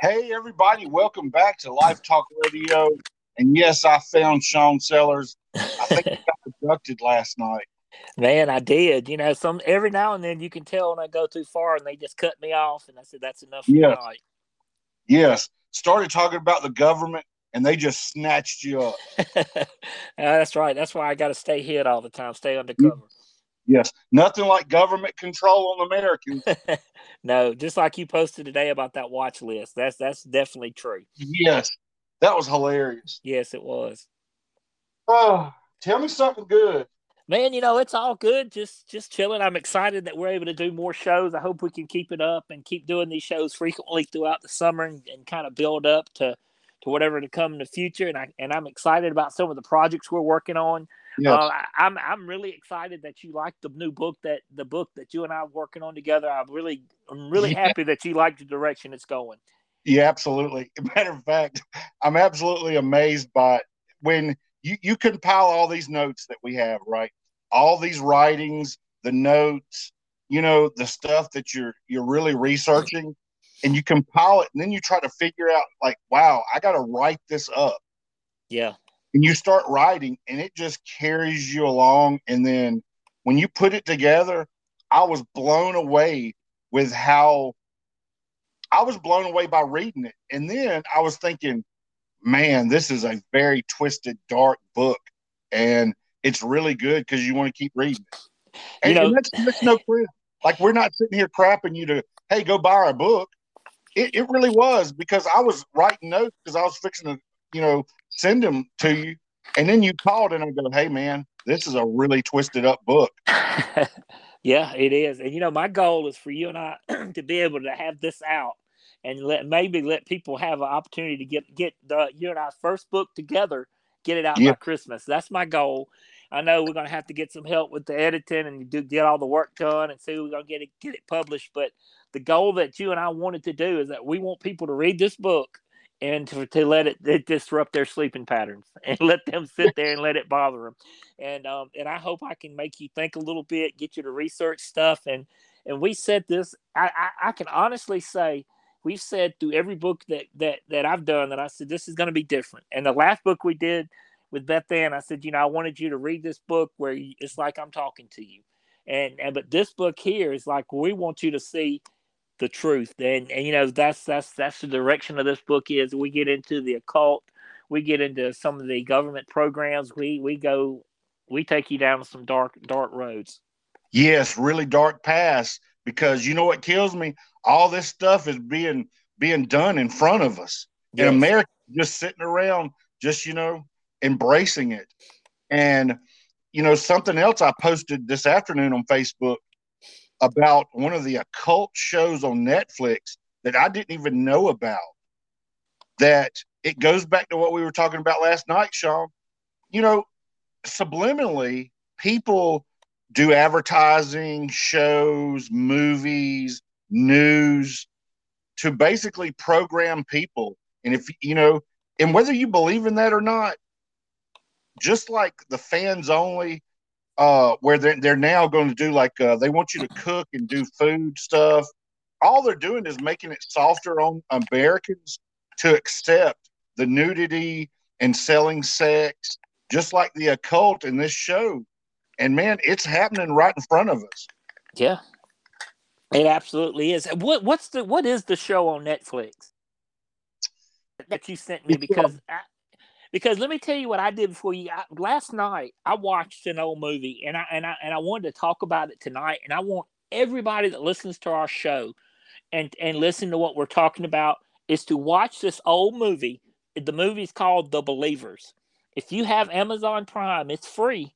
Hey, everybody, welcome back to Life Talk Radio. And yes, I found Sean Sellers. I think he got abducted last night. Man, I did. You know, some every now and then you can tell when I go too far and they just cut me off. And I said, that's enough for Yes. tonight. Yes, started talking about the government and they just snatched you up. Uh, that's right. That's why I got to stay hid all the time, stay undercover. Yes, nothing like government control on Americans. no, just like you posted today about that watch list. That's that's definitely true. yes, that was hilarious. Yes, it was. Oh, tell me something good. Man, you know, it's all good. Just just chilling. I'm excited that we're able to do more shows. I hope we can keep it up and keep doing these shows frequently throughout the summer and, and kind of build up to to whatever to come in the future. And I and I'm excited about some of the projects we're working on. Yes, Uh, I'm I'm really excited that you like the new book that the book that you and I are working on together. I'm really I'm really Yeah. happy that you like the direction it's going. yeah, absolutely. Matter of fact, I'm absolutely amazed by when you, you compile all these notes that we have, right? All these writings, the notes, you know, the stuff that you're you're really researching, and you compile it, and then you try to figure out, like, wow, I got to write this up. Yeah, and you start writing and it just carries you along. And then when you put it together i was blown away with how i was blown away by reading it. And then i was thinking man this is a very twisted dark book and it's really good because you want to keep reading it. And, You know- and that's, that's no like we're not sitting here crapping you to hey go buy our book. It, it really was because i was writing notes because i was fixing to you know send them to you. And then you called and I go, hey, man, this is a really twisted up book. yeah, it is. And you know, my goal is for you and I to be able to have this out and let maybe let people have an opportunity to get get the you and I's first book together, get it out Yeah. by Christmas. That's my goal. I know we're gonna have to get some help with the editing and do get all the work done and see we're gonna get it get it published. But the goal that you and I wanted to do is that we want people to read this book and to, to let it, it disrupt their sleeping patterns and let them sit there and let it bother them. And um, and I hope I can make you think a little bit, get you to research stuff. And and we said this. I, I, I can honestly say we've said through every book that that that I've done that I said this is going to be different. And the last book we did with Beth Ann, I said, you know, I wanted you to read this book where you, it's like I'm talking to you. And and but this book here is like we want you to see the truth. And and you know that's that's that's the direction of this book is. We get into the occult. We get into some of the government programs. We we go we take you down some dark dark roads. Yes, really dark past because you know what kills me? All this stuff is being being done in front of us. Yes. And America just sitting around, just, you know, embracing it. And, you know, something else I posted this afternoon on Facebook about one of the occult shows on Netflix that I didn't even know about. That it goes back to what we were talking about last night, Sean. You know, subliminally, people do advertising, shows, movies, news to basically program people. And if you know, and whether you believe in that or not, just like the fans only, uh, where they're, they're now going to do like uh, they want you to cook and do food stuff. All they're doing is making it softer on Americans to accept the nudity and selling sex, just like the occult in this show. And man, it's happening right in front of us. Yeah. It absolutely is. What what's the what is the show on Netflix that you sent me? Because I, because let me tell you what I did before you. I, last night I watched an old movie and I and I and I wanted to talk about it tonight. And I want everybody that listens to our show and and listen to what we're talking about is to watch this old movie. The movie's called The Believers. If you have Amazon Prime, it's free.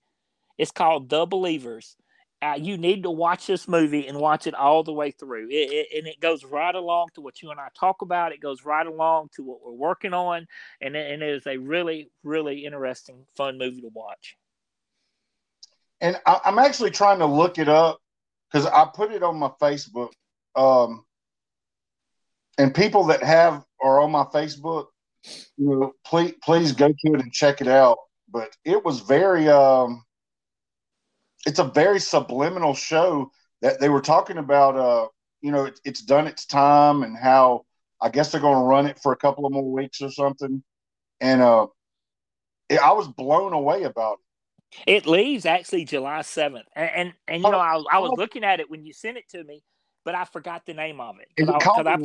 It's called The Believers. Uh, you need to watch this movie and watch it all the way through. It, it, and it goes right along to what you and I talk about. It goes right along to what we're working on. And, it- and it is a really, really interesting, fun movie to watch. And I, I'm actually trying to look it up because I put it on my Facebook. Um, and people that have are on my Facebook, you know, please please go to it and check it out. But it was very um, it's a very subliminal show that they were talking about. Uh, you know, it, it's done its time and how I guess they're going to run it for a couple of more weeks or something. And uh, it, I was blown away about it. It leaves actually July seventh, and, and and, you know I, I was looking at it when you sent it to me, but I forgot the name of it. Is it I, called I,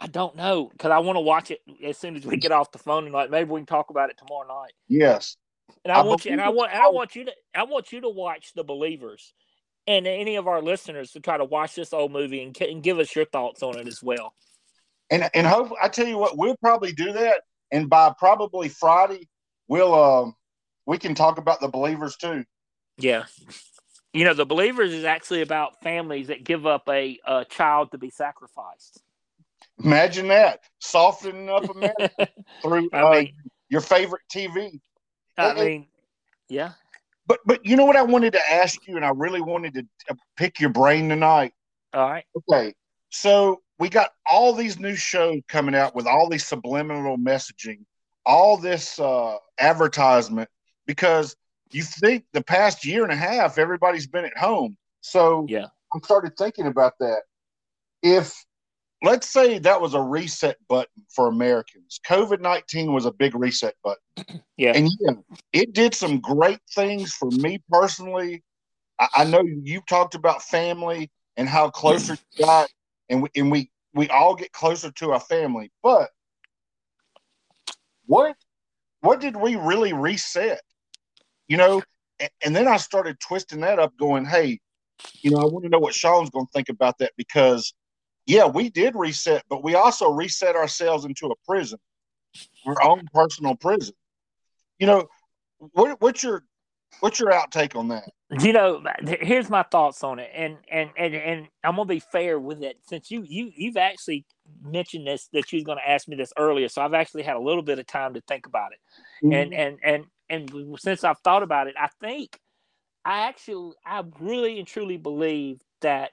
I don't know because I want to watch it as soon as we get off the phone and like Maybe we can talk about it tomorrow night. Yes, and I, I want you, and I want, and I want you to, I want you to watch the Believers, and any of our listeners to try to watch this old movie and, and give us your thoughts on it as well. And and hope I tell you what, we'll probably do that, and by probably Friday, we'll um we can talk about the Believers too. Yeah. You know, the Believers is actually about families that give up a, a child to be sacrificed. Imagine that softening up America through I uh, mean, your favorite TV. I mean, yeah. But but you know what I wanted to ask you, and I really wanted to pick your brain tonight. All right. Okay. So we got all these new shows coming out with all these subliminal messaging, all this uh, advertisement, because you think the past year and a half everybody's been at home. So yeah, I started thinking about that. If let's say that was a reset button for Americans. COVID 19 was a big reset button. Yeah. And yeah, it did some great things for me personally. I, I know you talked about family and how closer you got, and we, and we, we all get closer to our family. But what what did we really reset? You know, and, and then I started twisting that up, going, hey, you know, I want to know what Sean's going to think about that because – yeah, we did reset, but we also reset ourselves into a prison, our own personal prison. You know, what, what's your what's your outtake on that? You know, here's my thoughts on it, and and and and I'm gonna be fair with it since you you you've actually mentioned this that you was gonna ask me this earlier, so I've actually had a little bit of time to think about it, mm-hmm. and and and and since I've thought about it, I think I actually I really and truly believe that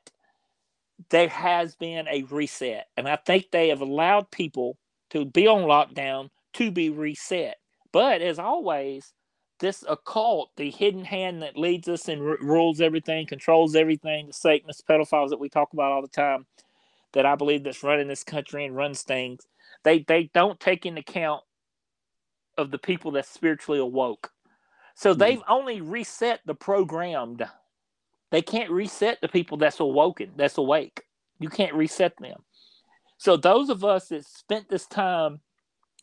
there has been a reset. And I think they have allowed people to be on lockdown to be reset. But as always, this occult, the hidden hand that leads us and r- rules everything, controls everything, the Satanists, pedophiles that we talk about all the time, that I believe that's running this country and runs things, they they don't take into account of the people that spiritually awoke. So mm-hmm. they've only reset the programmed they can't reset the people that's awoken, that's awake. You can't reset them. So those of us that spent this time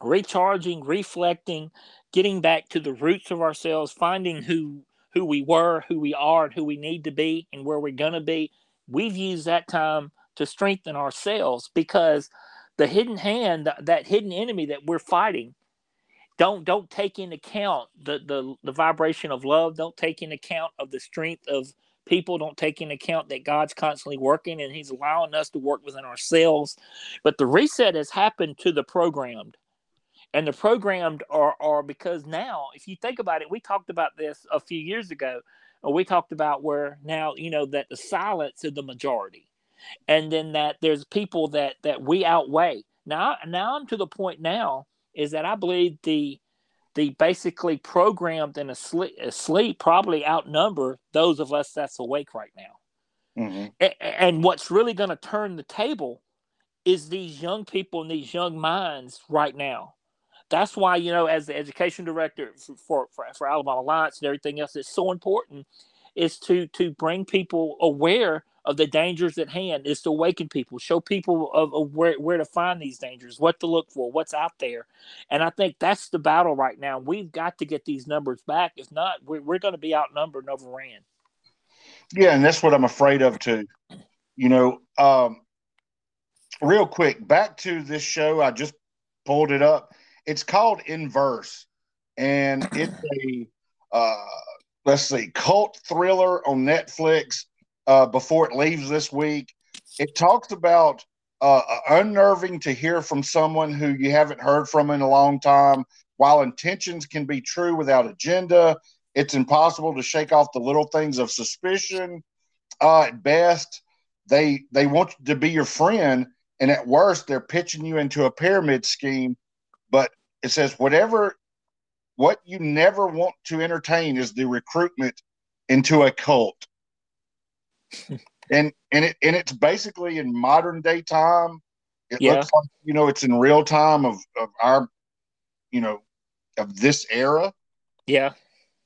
recharging, reflecting, getting back to the roots of ourselves, finding who who we were, who we are, and who we need to be, and where we're gonna be, we've used that time to strengthen ourselves because the hidden hand, that hidden enemy that we're fighting, don't don't take into account the the, the vibration of love. Don't take into account of the strength of people don't take into account that God's constantly working and He's allowing us to work within ourselves. But the reset has happened to the programmed. And the programmed are, are because now, if you think about it, we talked about this a few years ago. We talked about where now, you know, that the silence is the majority. And then that there's people that that we outweigh. Now now I'm to the point now is that I believe the the basically programmed and asleep, asleep probably outnumber those of us that's awake right now. Mm-hmm. A- and what's really going to turn the table is these young people and these young minds right now. That's why, you know, as the education director for, for, for Alabama Alliance and everything else, it's so important is to to bring people aware of the dangers at hand is to awaken people, show people of, of, where, where to find these dangers, what to look for, what's out there. And I think that's the battle right now. We've got to get these numbers back. If not, we're, we're going to be outnumbered and overran. Yeah, and that's what I'm afraid of too. You know, um, real quick, back to this show. I just pulled it up. It's called Inverse, and it's a uh, let's see, cult thriller on Netflix uh, before it leaves this week. It talks about uh, unnerving to hear from someone who you haven't heard from in a long time. While intentions can be true without agenda, it's impossible to shake off the little things of suspicion. Uh, at best, they they want to be your friend, and at worst, they're pitching you into a pyramid scheme. But it says whatever, what you never want to entertain is the recruitment into a cult and and it and it's basically in modern day time It yeah. looks like you know it's in real time of of our, you know, of this era. Yeah,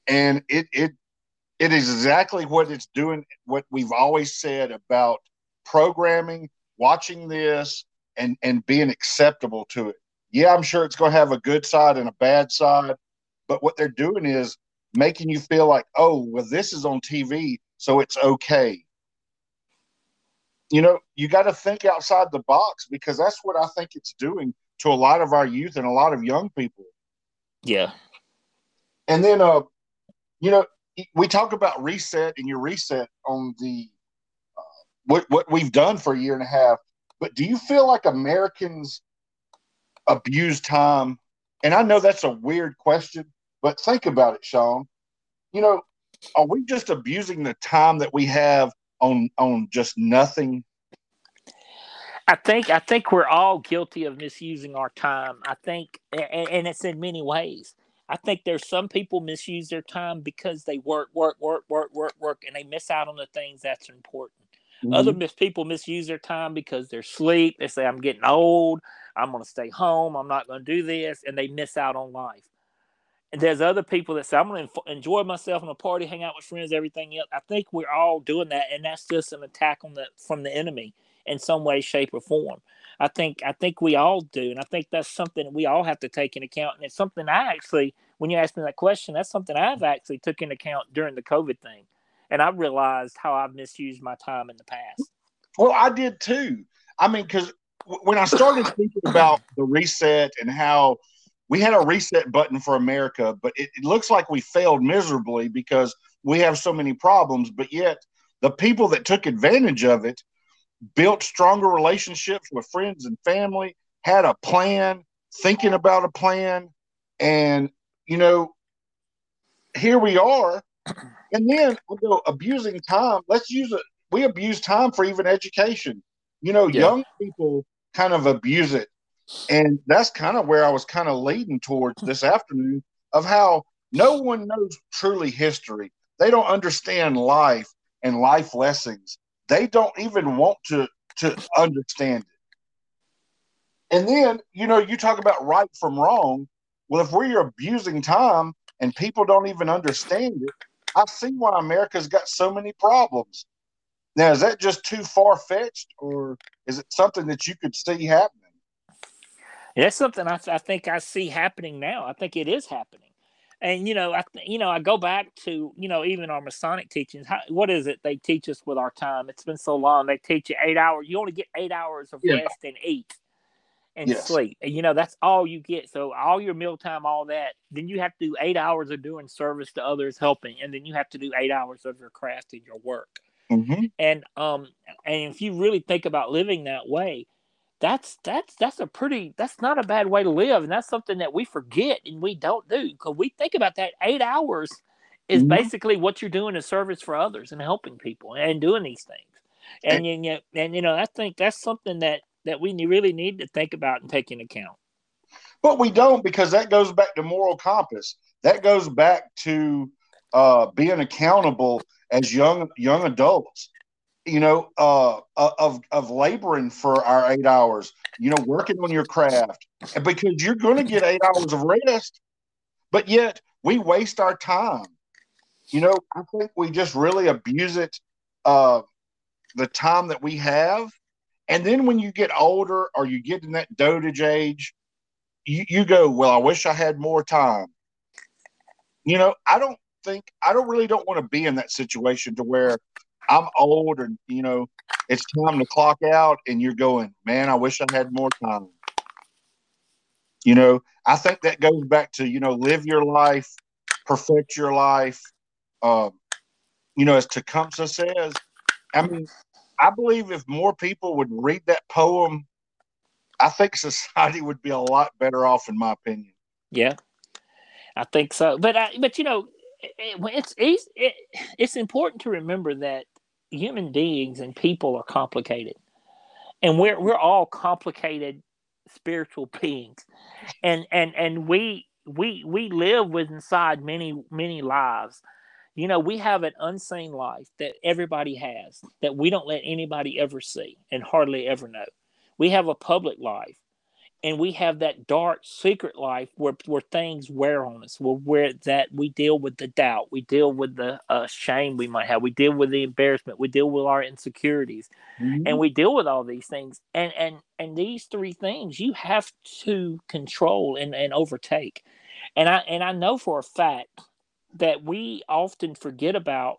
and it it it is exactly what it's doing. What we've always said about programming, watching this, and and being acceptable to it. Yeah, I'm sure it's going to have a good side and a bad side, but what they're doing is making you feel like, oh, well, this is on TV, so it's okay. You know, you got to think outside the box because that's what I think it's doing to a lot of our youth and a lot of young people. Yeah. And then, uh, you know, we talk about reset and your reset on the uh, what what we've done for a year and a half. But do you feel like Americans abuse time? And I know that's a weird question, but think about it, Sean. You know, are we just abusing the time that we have on on just nothing? I think I think we're all guilty of misusing our time. I think, and, and it's in many ways. I think there's some people misuse their time because they work, work, work, work, work, work, and they miss out on the things that's important. Mm-hmm. Other mis- people misuse their time because they're sleep. They say, "I'm getting old. I'm going to stay home. I'm not going to do this," and they miss out on life. There's other people that say, I'm going to enjoy myself in a party, hang out with friends, everything else. I think we're all doing that, and that's just an attack on the from the enemy in some way, shape, or form. I think I think we all do, and I think that's something we all have to take into account. And it's something I actually, when you asked me that question, that's something I've mm-hmm. actually took into account during the COVID thing, and I realized how I've misused my time in the past. Well, I did too. I mean, because when I started thinking about the reset and how we had a reset button for America, but it, it, looks like we failed miserably because we have so many problems. But yet, the people that took advantage of it built stronger relationships with friends and family, had a plan, thinking about a plan. And, you know, here we are. And then we go abusing time. Let's use it. We abuse time for even education. You know, yeah. young people kind of abuse it and that's kind of where I was kind of leading towards this afternoon of how no one knows truly history. They don't understand life and life lessons. They don't even want to to understand it. And then, you know, you talk about right from wrong. Well, if we're abusing time and people don't even understand it, I see why America's got so many problems. Now, is that just too far fetched, or is it something that you could see happening? That's something I, I think I see happening now. I think it is happening. And you know, I you know I go back to you know even our Masonic teachings. How, what is it they teach us with our time? It's been so long. They teach you eight hours. You only get eight hours of yeah. rest and eat and yes. sleep. And you know that's all you get. So all your meal time, all that. Then you have to do eight hours of doing service to others, helping, and then you have to do eight hours of your craft and your work. Mm-hmm. And um, and if you really think about living that way, that's that's that's a pretty that's not a bad way to live and that's something that we forget and we don't do because we think about that eight hours is mm-hmm. basically what you're doing in service for others and helping people and doing these things. And and, and, and you know i think that's something that that we really need to think about and take into account. But we don't because that goes back to moral compass. That goes back to uh, being accountable as young young adults you know, uh, uh, of of laboring for our eight hours, you know, working on your craft, because you're going to get eight hours of rest, but yet we waste our time. You know, I think we just really abuse it, uh, the time that we have, and then when you get older or you get in that dotage age, you, you go, well, I wish I had more time. You know, I don't think I don't really don't want to be in that situation to where I'm old and you know it's time to clock out and you're going, man, I wish I had more time. You know, I think that goes back to, you know, live your life, perfect your life. Um, you know, as Tecumseh says, I mean, I believe if more people would read that poem, I think society would be a lot better off, in my opinion. Yeah, I think so. But I, but you know, it, it's it's it, it's important to remember that human beings and people are complicated, and we're we're all complicated spiritual beings, and and and we we we live with inside many many lives. You know, we have an unseen life that everybody has that we don't let anybody ever see and hardly ever know. We have a public life and we have that dark secret life where, where things wear on us where, where that we deal with the doubt we deal with the uh, shame we might have we deal with the embarrassment we deal with our insecurities mm-hmm. and we deal with all these things and and and these three things you have to control and, and overtake and i and i know for a fact that we often forget about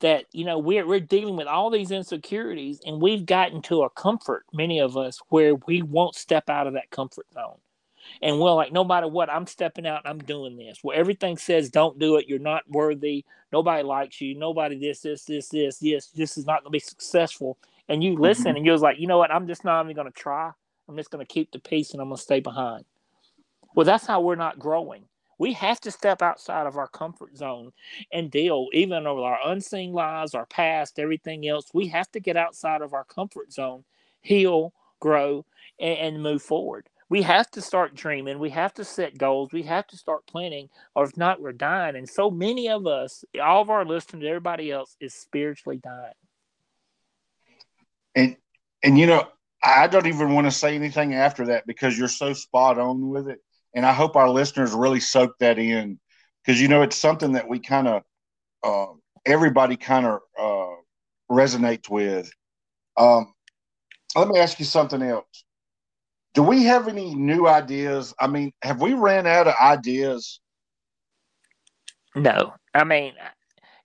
that you know we're we're dealing with all these insecurities and we've gotten to a comfort many of us where we won't step out of that comfort zone. And we're like no matter what i'm stepping out i'm doing this. Where everything says don't do it. You're not worthy. Nobody likes you. Nobody this this this this this. This is not going to be successful. And you listen mm-hmm. and you're like you know what? I'm just not even going to try. I'm just going to keep the peace and i'm going to stay behind. Well that's how we're not growing we have to step outside of our comfort zone and deal even with our unseen lives, our past, everything else. We have to get outside of our comfort zone, heal, grow, and, and move forward. We have to start dreaming. We have to set goals. We have to start planning, or if not, we're dying. And so many of us, all of our listeners, everybody else, is spiritually dying. And and you know, I don't even want to say anything after that because you're so spot on with it and I hope our listeners really soak that in because you know it's something that we kind of uh, everybody kind of uh, resonates with. Um, let me ask you something else. Do we have any new ideas? I mean, have we ran out of ideas? No, I mean,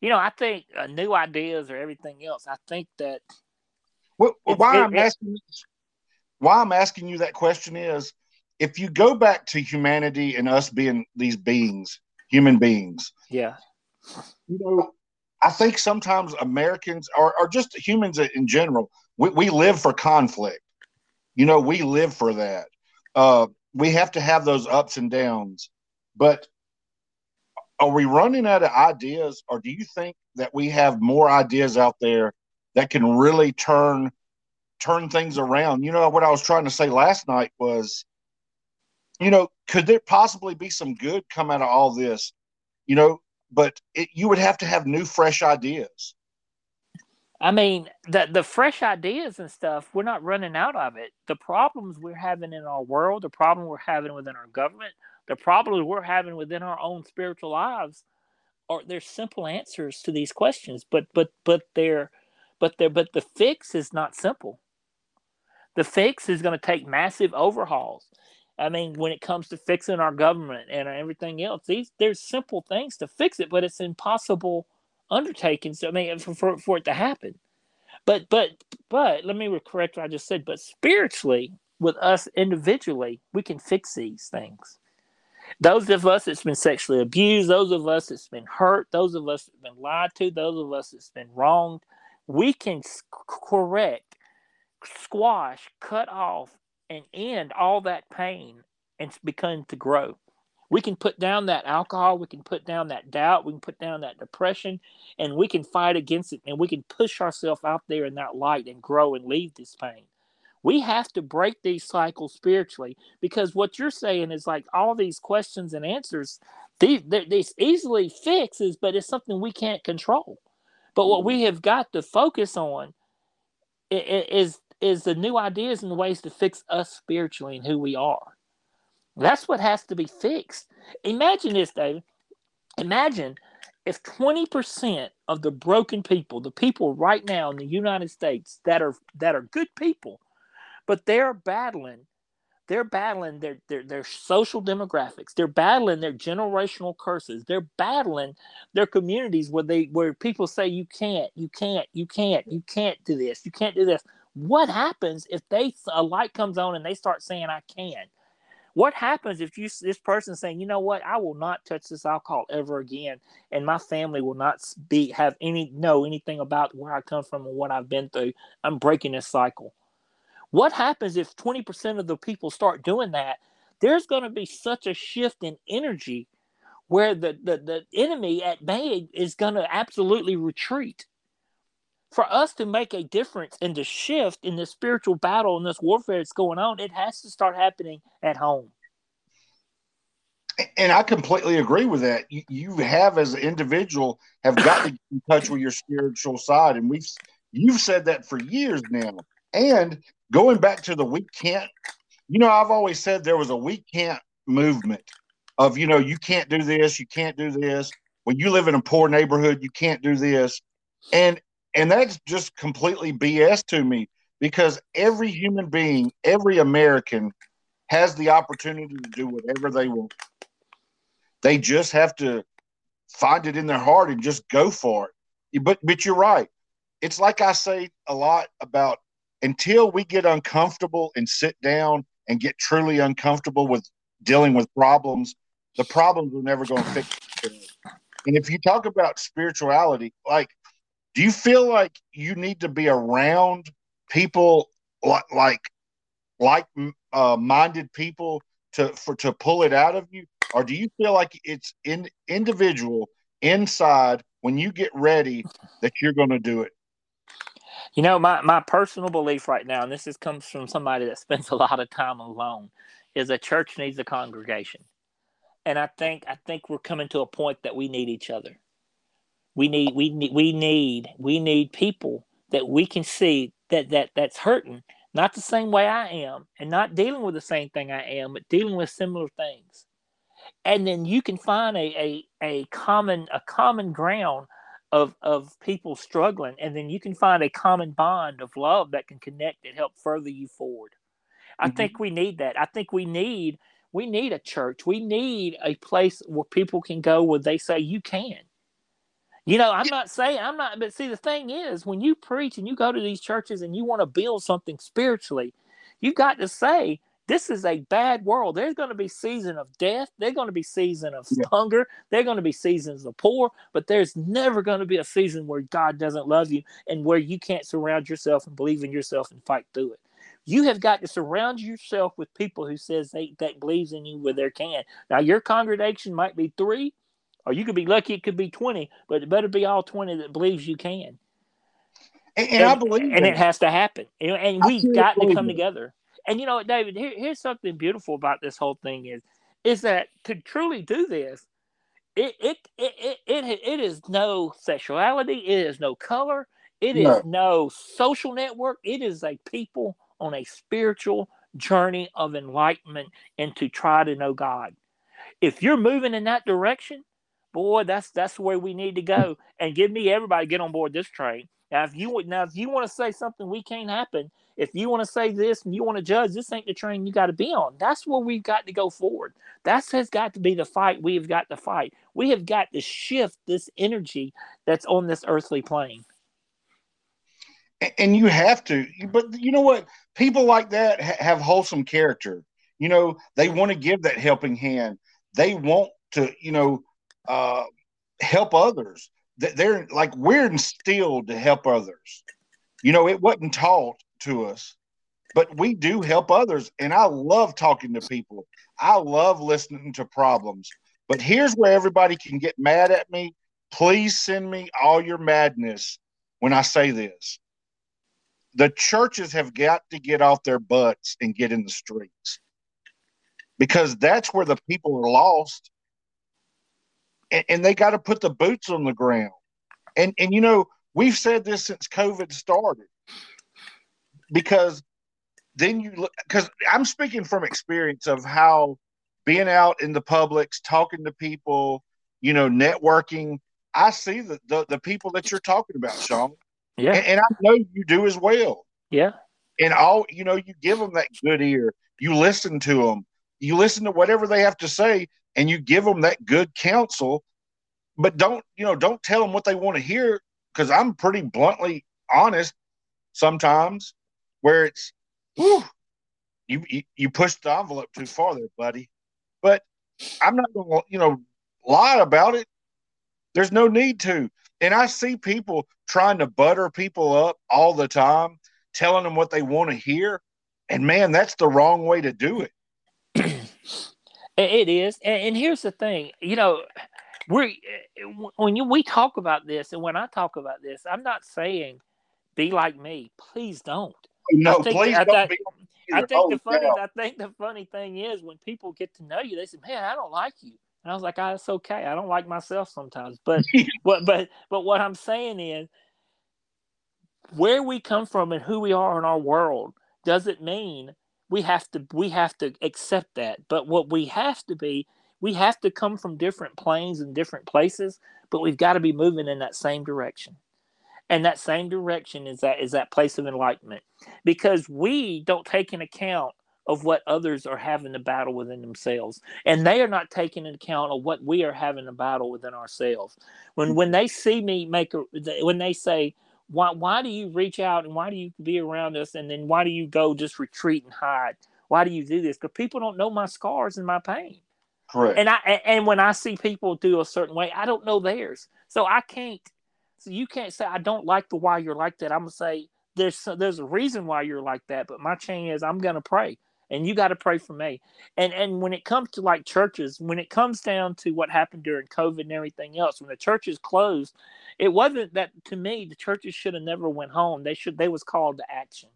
you know, I think uh, new ideas or everything else. I think that. Well, why it, I'm asking, why I'm asking you that question is if you go back to humanity and us being these beings, human beings, yeah, you know, I think sometimes Americans or, or just humans in general, we, we live for conflict. You know, we live for that. Uh, we have to have those ups and downs. But are we running out of ideas, or do you think that we have more ideas out there that can really turn turn things around? You know, what I was trying to say last night was you know, could there possibly be some good come out of all this? You know, but it, you would have to have new, fresh ideas. I mean, the the fresh ideas and stuff, we're not running out of it. The problems we're having in our world, the problem we're having within our government, the problems we're having within our own spiritual lives, are there's simple answers to these questions, but but but they're but they're but the fix is not simple. The fix is going to take massive overhauls. I mean, when it comes to fixing our government and everything else, these there's simple things to fix it, but it's impossible undertakings. I mean, for, for, for it to happen. But but but let me correct what I just said. But spiritually, with us individually, we can fix these things. Those of us that's been sexually abused, those of us that's been hurt, those of us that's been lied to, those of us that's been wronged, we can correct, squash, cut off, and end all that pain and begin to grow. We can put down that alcohol, we can put down that doubt, we can put down that depression, and we can fight against it and we can push ourselves out there in that light and grow and leave this pain. We have to break these cycles spiritually because what you're saying is like all these questions and answers, these, these easily fixes, but it's something we can't control. But what we mm-hmm. have got to focus on is is the new ideas and the ways to fix us spiritually and who we are. That's what has to be fixed. Imagine this, David. Imagine if 20% of the broken people, the people right now in the United States that are that are good people, but they're battling they're battling their, their their social demographics they're battling their generational curses they're battling their communities where they where people say you can't you can't you can't you can't do this you can't do this what happens if they a light comes on and they start saying I can? What happens if you this person saying, you know what, I will not touch this alcohol ever again, and my family will not be have any know anything about where I come from and what I've been through. I'm breaking this cycle. What happens if 20% of the people start doing that? There's going to be such a shift in energy where the, the, the enemy at bay is going to absolutely retreat for us to make a difference and to shift in this spiritual battle and this warfare that's going on, it has to start happening at home. And I completely agree with that. You, you have, as an individual, have got to get in touch with your spiritual side, and we've you've said that for years now. And going back to the we can't, you know, I've always said there was a we can't movement of, you know, you can't do this, you can't do this. When you live in a poor neighborhood, you can't do this. And and that's just completely BS to me because every human being, every American has the opportunity to do whatever they want. They just have to find it in their heart and just go for it. But but you're right. It's like I say a lot about until we get uncomfortable and sit down and get truly uncomfortable with dealing with problems, the problems are never going to fix. And if you talk about spirituality, like, do you feel like you need to be around people like like like uh, minded people to for to pull it out of you, or do you feel like it's in individual inside when you get ready that you're going to do it? You know, my, my personal belief right now, and this is, comes from somebody that spends a lot of time alone, is a church needs a congregation. And I think I think we're coming to a point that we need each other. We need we need we need we need people that we can see that that that's hurting, not the same way I am, and not dealing with the same thing I am, but dealing with similar things. And then you can find a a, a common a common ground of of people struggling and then you can find a common bond of love that can connect and help further you forward i mm-hmm. think we need that i think we need we need a church we need a place where people can go where they say you can you know i'm not saying i'm not but see the thing is when you preach and you go to these churches and you want to build something spiritually you've got to say this is a bad world. There's going to be season of death. There's going to be season of yeah. hunger. There's going to be seasons of poor. But there's never going to be a season where God doesn't love you and where you can't surround yourself and believe in yourself and fight through it. You have got to surround yourself with people who says they that believes in you where they can. Now your congregation might be three, or you could be lucky it could be twenty, but it better be all twenty that believes you can. And, and, and I believe, and it has to happen. And we've got to come together. And you know, David, here, here's something beautiful about this whole thing is is that to truly do this, it it it it, it, it is no sexuality, it is no color, it is no. no social network. It is a people on a spiritual journey of enlightenment and to try to know God. If you're moving in that direction, boy, that's that's where we need to go. And give me everybody get on board this train. Now, if you now, if you want to say something we can't happen, if you want to say this and you want to judge, this ain't the train you got to be on. That's where we've got to go forward. That has got to be the fight we have got to fight. We have got to shift this energy that's on this earthly plane. And you have to, but you know what? People like that have wholesome character. You know, they want to give that helping hand. They want to, you know, uh, help others. They're like we're instilled to help others. You know, it wasn't taught to us, but we do help others. And I love talking to people. I love listening to problems. But here's where everybody can get mad at me. Please send me all your madness when I say this. The churches have got to get off their butts and get in the streets because that's where the people are lost. And, and they got to put the boots on the ground. And, and, you know, we've said this since COVID started because then you look because I'm speaking from experience of how being out in the publics, talking to people, you know, networking. I see the the, the people that you're talking about, Sean. Yeah, and, and, I know you do as well. Yeah, and all you know, you give them that good ear. You listen to them. You listen to whatever they have to say, and you give them that good counsel. But don't you know? Don't tell them what they want to hear because I'm pretty bluntly honest sometimes where it's whew, you, you you the envelope too far there, buddy. But I'm not going to you know lie about it. There's no need to. And I see people trying to butter people up all the time, telling them what they want to hear. And man, that's the wrong way to do it. it is. And, here's the thing, you know, we when you, we talk about this, and when I talk about this, I'm not saying be like me. Please don't. No, think, please I, don't I, be. I think oh, the funny, I think the funny thing is when people get to know you, they say, "Man, I don't like you," and I was like, "Ah, it's okay. I don't like myself sometimes." But, but, but, but what I'm saying is, where we come from and who we are in our world doesn't mean we have to we have to accept that. But what we have to be, we have to come from different planes and different places, but we've got to be moving in that same direction. And that same direction is that is that place of enlightenment. Because we don't take an account of what others are having to battle within themselves and they are not taking into account of what we are having to battle within ourselves when when they see me make a when they say why why do you reach out and why do you be around us? And then why do you go just retreat and hide? Why do you do this? Because people don't know my scars and my pain. Correct. And i and when i see people do a certain way i don't know theirs. So i can't so you can't say i don't like the why you're like that. I'm gonna say there's there's a reason why you're like that but my chain is i'm gonna pray and you got to pray for me. And and when it comes to like churches when it comes down to what happened during covid and everything else when the churches closed it wasn't that to me the churches should have never went home. They should they was called to action.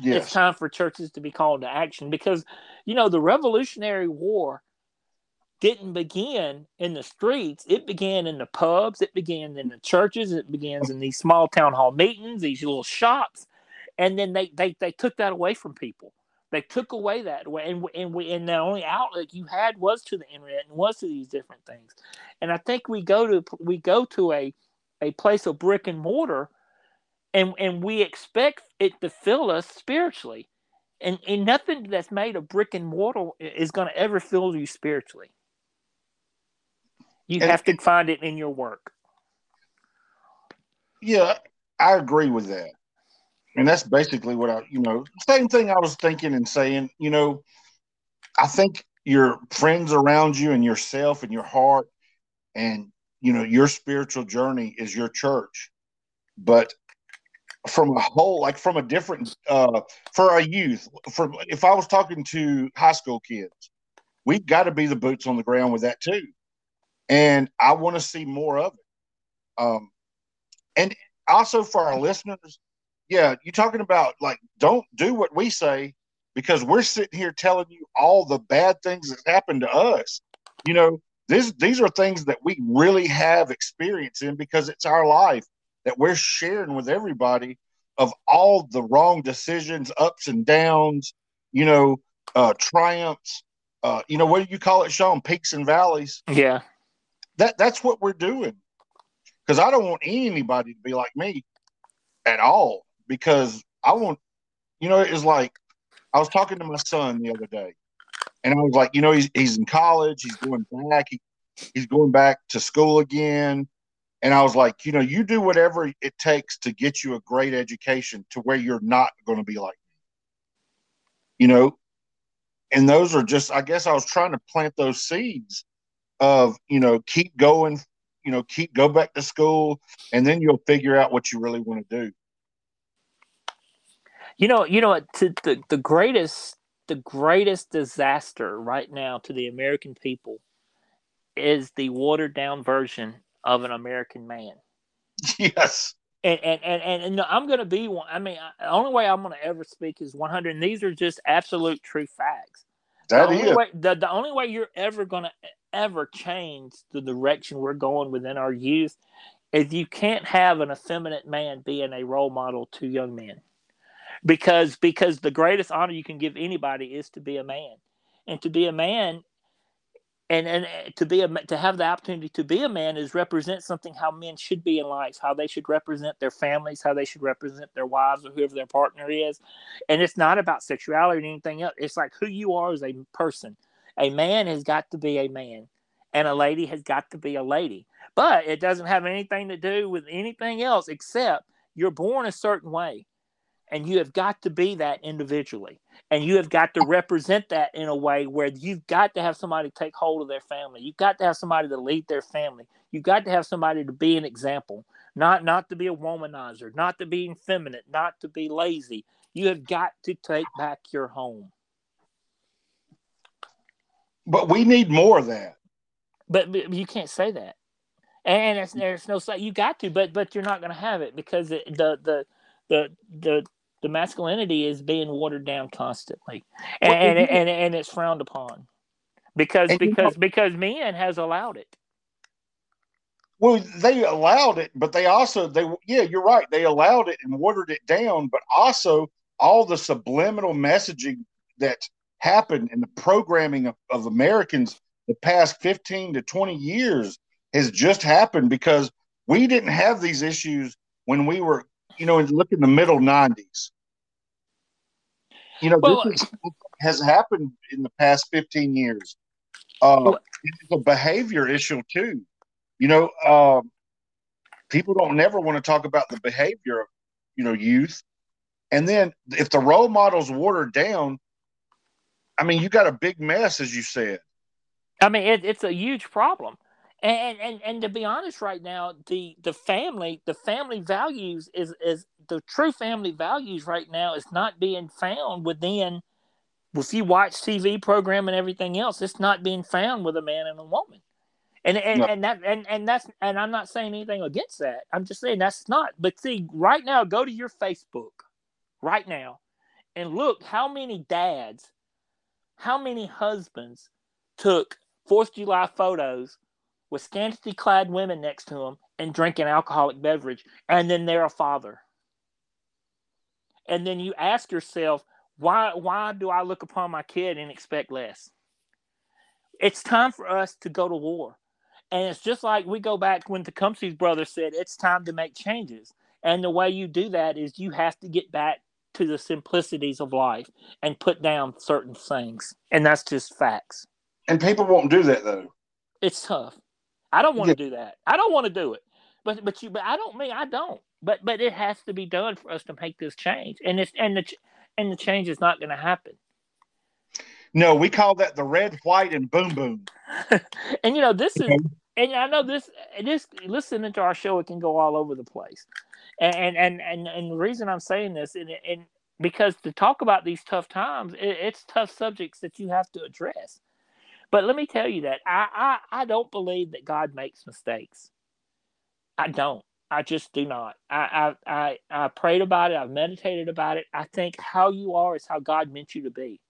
Yes. it's time for churches to be called to action because you know the revolutionary war didn't begin in the streets. It began in the pubs. It began in the churches. It begins in these small town hall meetings these little shops. And then they they, they took that away from people they took away that way, and and we and the only outlet you had was to the internet and was to these different things. And I think we go to we go to a a place of brick and mortar, and and we expect it to fill us spiritually, and and nothing that's made of brick and mortar is going to ever fill you spiritually. You and, have to find it in your work. Yeah, I agree with that. And that's basically what I, you know, same thing I was thinking and saying, you know, I think your friends around you and yourself and your heart and, you know, your spiritual journey is your church. But from a whole, like from a different, uh, for our youth, from if I was talking to high school kids, we've got to be the boots on the ground with that too. And I want to see more of it. Um, and also for our listeners, yeah, you're talking about like don't do what we say because we're sitting here telling you all the bad things that happened to us. You know, this these are things that we really have experience in because it's our life that we're sharing with everybody of all the wrong decisions, ups and downs, you know, uh, triumphs. Uh, you know, what do you call it, Sean? Peaks and valleys. Yeah. That that's what we're doing. Because I don't want anybody to be like me at all because I want, you know, it's like I was talking to my son the other day, and I was like, you know, he's he's in college, he's going back, he, he's going back to school again, and I was like, you know, you do whatever it takes to get you a great education to where you're not going to be like me, you know, and those are just, I guess, I was trying to plant those seeds of, you know, keep going, you know, keep go back to school, and then you'll figure out what you really want to do. You know, you know, to the the greatest the greatest disaster right now to the American people is the watered down version of an American man. Yes. And and and, and, and I'm going to be one. I mean, the only way I'm going to ever speak is 100. And these are just absolute true facts. That the is. only way the, the only way you're ever going to ever change the direction we're going within our youth is you can't have an effeminate man being a role model to young men because because the greatest honor you can give anybody is to be a man. And to be a man and and to be a to have the opportunity to be a man is represent something how men should be in life how they should represent their families how they should represent their wives or whoever their partner is. And it's not about sexuality or anything else. It's like who you are as a person. A man has got to be a man and a lady has got to be a lady. But it doesn't have anything to do with anything else except you're born a certain way and you have got to be that individually and you have got to represent that in a way where you've got to have somebody take hold of their family. You've got to have somebody to lead their family. You've got to have somebody to be an example not not to be a womanizer not to be effeminate not to be lazy. You have got to take back your home. But we need more of that. But, but you can't say that. And it's, there's no such. you got to but but you're not going to have it because it, the the the the the masculinity is being watered down constantly, and well, and, and, and, it's frowned upon because because you know, because men has allowed it. Well, they allowed it, but they also they yeah, you're right. They allowed it and watered it down, but also all the subliminal messaging that happened in the programming of, of Americans the past 15 to 20 years has just happened because we didn't have these issues when we were, you know, look in the middle 90s. You know, well, this is, has happened in the past 15 years. Uh, well, it's a behavior issue too. You know, uh, people don't never want to talk about the behavior of, you know, youth. And then if the role model's watered down, I mean, you got a big mess, as you said. I mean, it, it's a huge problem. And, and and to be honest, right now, the the family the family values is is the true family values right now is not being found within. If you watch TV program and everything else, it's not being found with a man and a woman. And and, no. and that and, and that's and I'm not saying anything against that. I'm just saying that's not. But see, right now, go to your Facebook right now and look how many dads, how many husbands took Fourth of July photos with scantily clad women next to them and drinking alcoholic beverage, and then they're a father. And then you ask yourself, why why do I look upon my kid and expect less? It's time for us to go to war. And it's just like we go back when Tecumseh's brother said, it's time to make changes. And the way you do that is you have to get back to the simplicities of life and put down certain things. And that's just facts. And people won't do that though. It's tough. I don't want to yeah. do that. I don't want to do it. But but you but I don't mean I don't. But but it has to be done for us to make this change. And it's and the and the change is not going to happen. No, we call that the red, white, and boom boom. and you know this is, and I know this. This listening to our show, it can go all over the place. And and and and the reason I'm saying this, and, and because to talk about these tough times, it, it's tough subjects that you have to address. But let me tell you that I, I, I don't believe that God makes mistakes. I don't. I just do not. I, I, I, I prayed about it. I've meditated about it. I think how you are is how God meant you to be.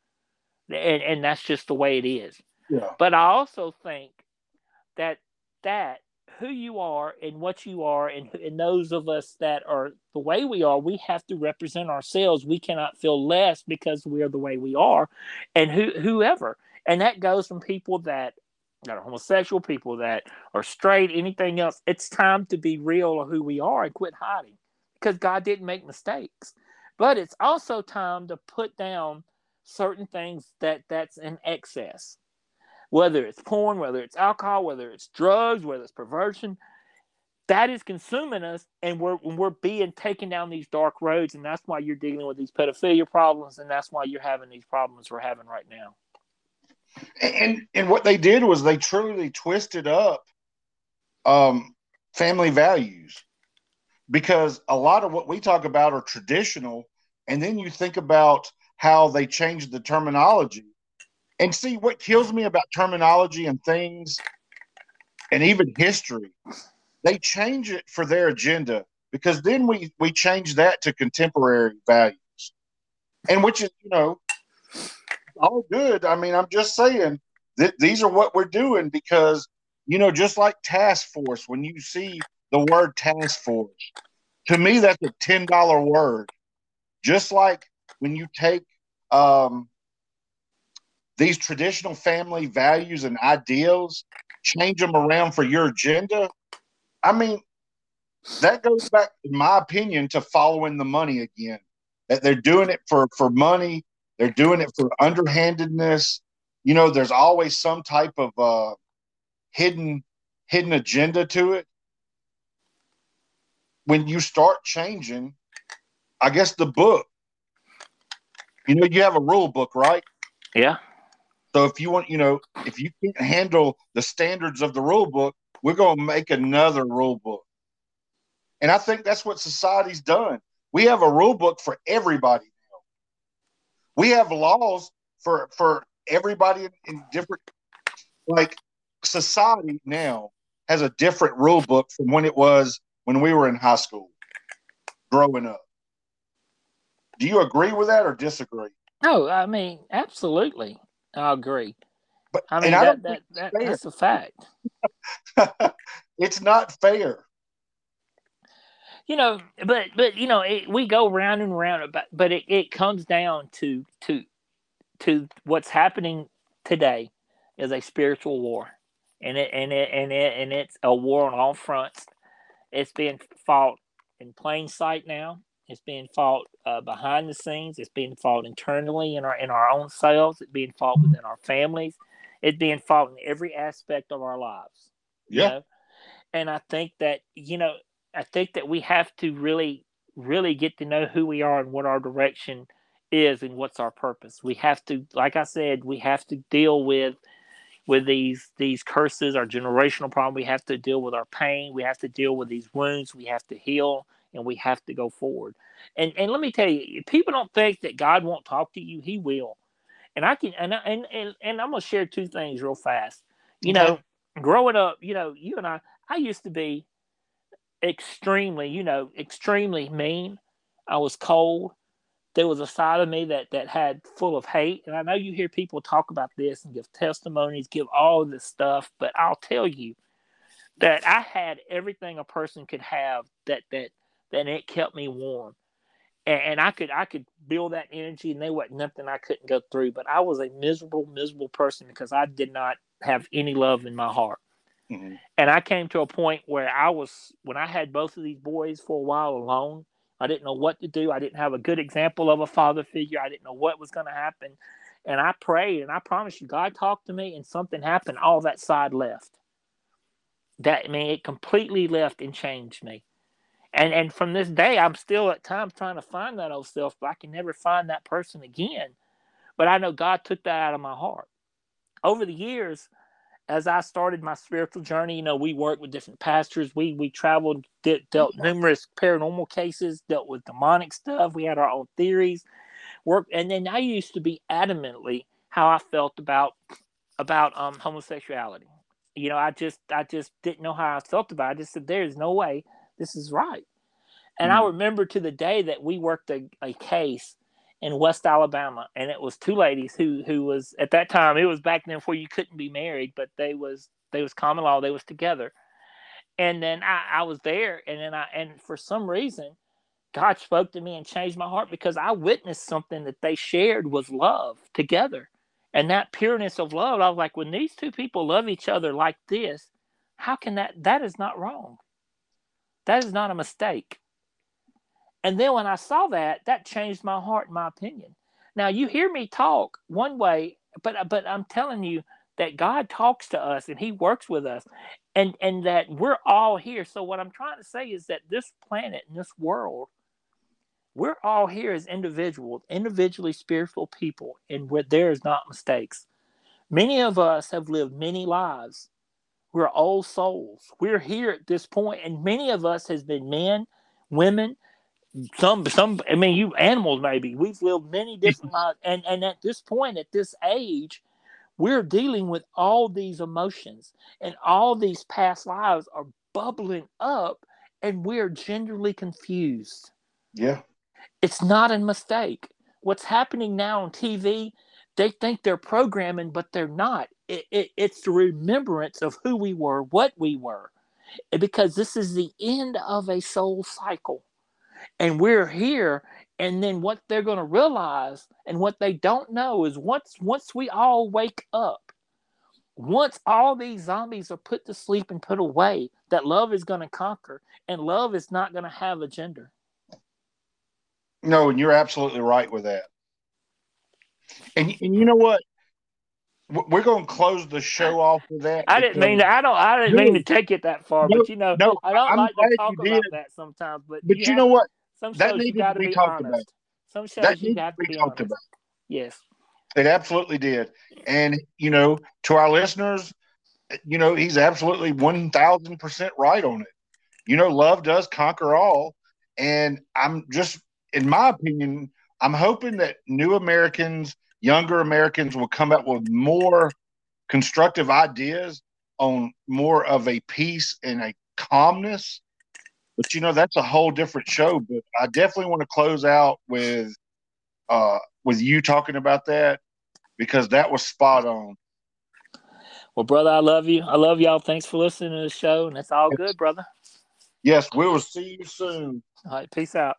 And, and that's just the way it is. Yeah. But I also think that that who you are and what you are and, and those of us that are the way we are we have to represent ourselves we cannot feel less because we are the way we are and who, whoever and that goes from people that that are homosexual, people that are straight, anything else. It's time to be real of who we are and quit hiding because God didn't make mistakes. But it's also time to put down certain things that that's in excess. Whether it's porn, whether it's alcohol, whether it's drugs, whether it's perversion, that is consuming us and we're we're being taken down these dark roads and that's why you're dealing with these pedophilia problems and that's why you're having these problems we're having right now and and what they did was they truly twisted up um, family values. Because a lot of what we talk about are traditional and then you think about how they changed the terminology. And see what kills me about terminology and things and even history they change it for their agenda because then we we change that to contemporary values. And which is you know all good. I mean, I'm just saying that these are what we're doing because, you know, just like task force, when you see the word task force, to me, that's a $10 word. Just like when you take um, these traditional family values and ideals, change them around for your agenda. I mean, that goes back, in my opinion, to following the money again. That they're doing it for for money they're doing it for underhandedness. You know, there's always some type of uh, hidden hidden agenda to it. When you start changing, I guess the book. You know, you have a rule book, right? Yeah. So if you want, you know, if you can't handle the standards of the rule book, we're going to make another rule book. And I think that's what society's done. We have a rule book for everybody we have laws for for everybody in, different like society now has a different rule book from when it was when we were in high school growing up. Do you agree with that or disagree? No, I mean absolutely, I agree. But I mean that, that, that that's a fact. it's not fair. You know, but but you know, it, we go round and round about, but it, it comes down to to to what's happening today is a spiritual war, and it and it and it and it's a war on all fronts. It's being fought in plain sight now. It's being fought uh, behind the scenes. It's being fought internally in our in our own selves. It's being fought within our families. It's being fought in every aspect of our lives. Yeah. know? And I think that you know, I think that we have to really, really get to know who we are and what our direction is and what's our purpose. We have to, like I said, we have to deal with with these these curses, our generational problem. We have to deal with our pain. We have to deal with these wounds. We have to heal and we have to go forward. And and let me tell you, people don't think that God won't talk to you. He will. And I can and and and, and I'm gonna share two things real fast. You okay. know, growing up, you know, you and I, I used to be extremely, you know, extremely mean. I was cold. There was a side of me that that had full of hate, and I know you hear people talk about this and give testimonies, give all this stuff, but I'll tell you that I had everything a person could have that that and it kept me warm. And, and I could I could build that energy, and there wasn't nothing I couldn't go through. But I was a miserable, miserable person because I did not have any love in my heart. Mm-hmm. And I came to a point where I was when I had both of these boys for a while alone. I didn't know what to do. I didn't have a good example of a father figure. I didn't know what was going to happen. And I prayed, and I promise you, God talked to me, and something happened. All that side left. That I mean, it completely left and changed me and and from this day i'm still at times trying to find that old self but i can never find that person again but i know god took that out of my heart over the years as i started my spiritual journey you know we worked with different pastors. We we traveled dealt numerous paranormal cases dealt with demonic stuff. We had our own theories work and then i used to be adamantly how i felt about about um homosexuality. You know i just i just didn't know how i felt about it. I just said there's no way this is right. And mm. I remember to the day that we worked a, a case in West Alabama, and it was two ladies who who was at that time it was back then before you couldn't be married, but they was they was common law, they was together. And then I, I was there, and then I and for some reason, God spoke to me and changed my heart because I witnessed something that they shared was love together. And that pureness of love, I was like, when these two people love each other like this, how can that that is not wrong? That is not a mistake. And then when I saw that, that changed my heart, and my opinion. Now you hear me talk one way, but but I'm telling you that God talks to us and He works with us, and and that we're all here. So what I'm trying to say is that this planet and this world, we're all here as individuals, individually spiritual people, and where there is not mistakes. Many of us have lived many lives, we're old souls. We're here at this point, and many of us has been men, women, some some. I mean, you animals maybe. We've lived many different lives, and and at this point, at this age, we're dealing with all these emotions, and all these past lives are bubbling up, and we're generally confused. Yeah, it's not a mistake. What's happening now on TV? They think they're programming, but they're not it, it, it's the remembrance of who we were, what we were, because this is the end of a soul cycle. And we're here, and then what they're going to realize and what they don't know is once once we all wake up, once all these zombies are put to sleep and put away, that love is going to conquer, and love is not going to have a gender. No, and you're absolutely right with that. And, and you know what? we're going to close the show off with that. I didn't mean to, I don't. I didn't no, mean to take it that far, no, but you know, no, I don't I'm like to talk about that sometimes. But but you, you know what? Some that needed to be, be talked honest. about. Some shows that you got to be, talked honest. about. Yes, it absolutely did. And you know, to our listeners, you know, he's absolutely one thousand percent right on it. You know, love does conquer all, and I'm just, in my opinion, I'm hoping that new Americans younger Americans will come up with more constructive ideas on more of a peace and a calmness. But you know, that's a whole different show. But I definitely want to close out with uh with you talking about that because that was spot on. Well, brother, I love you. I love y'all. Thanks for listening to the show, and it's all good, brother. Yes, we will see you soon. All right, peace out.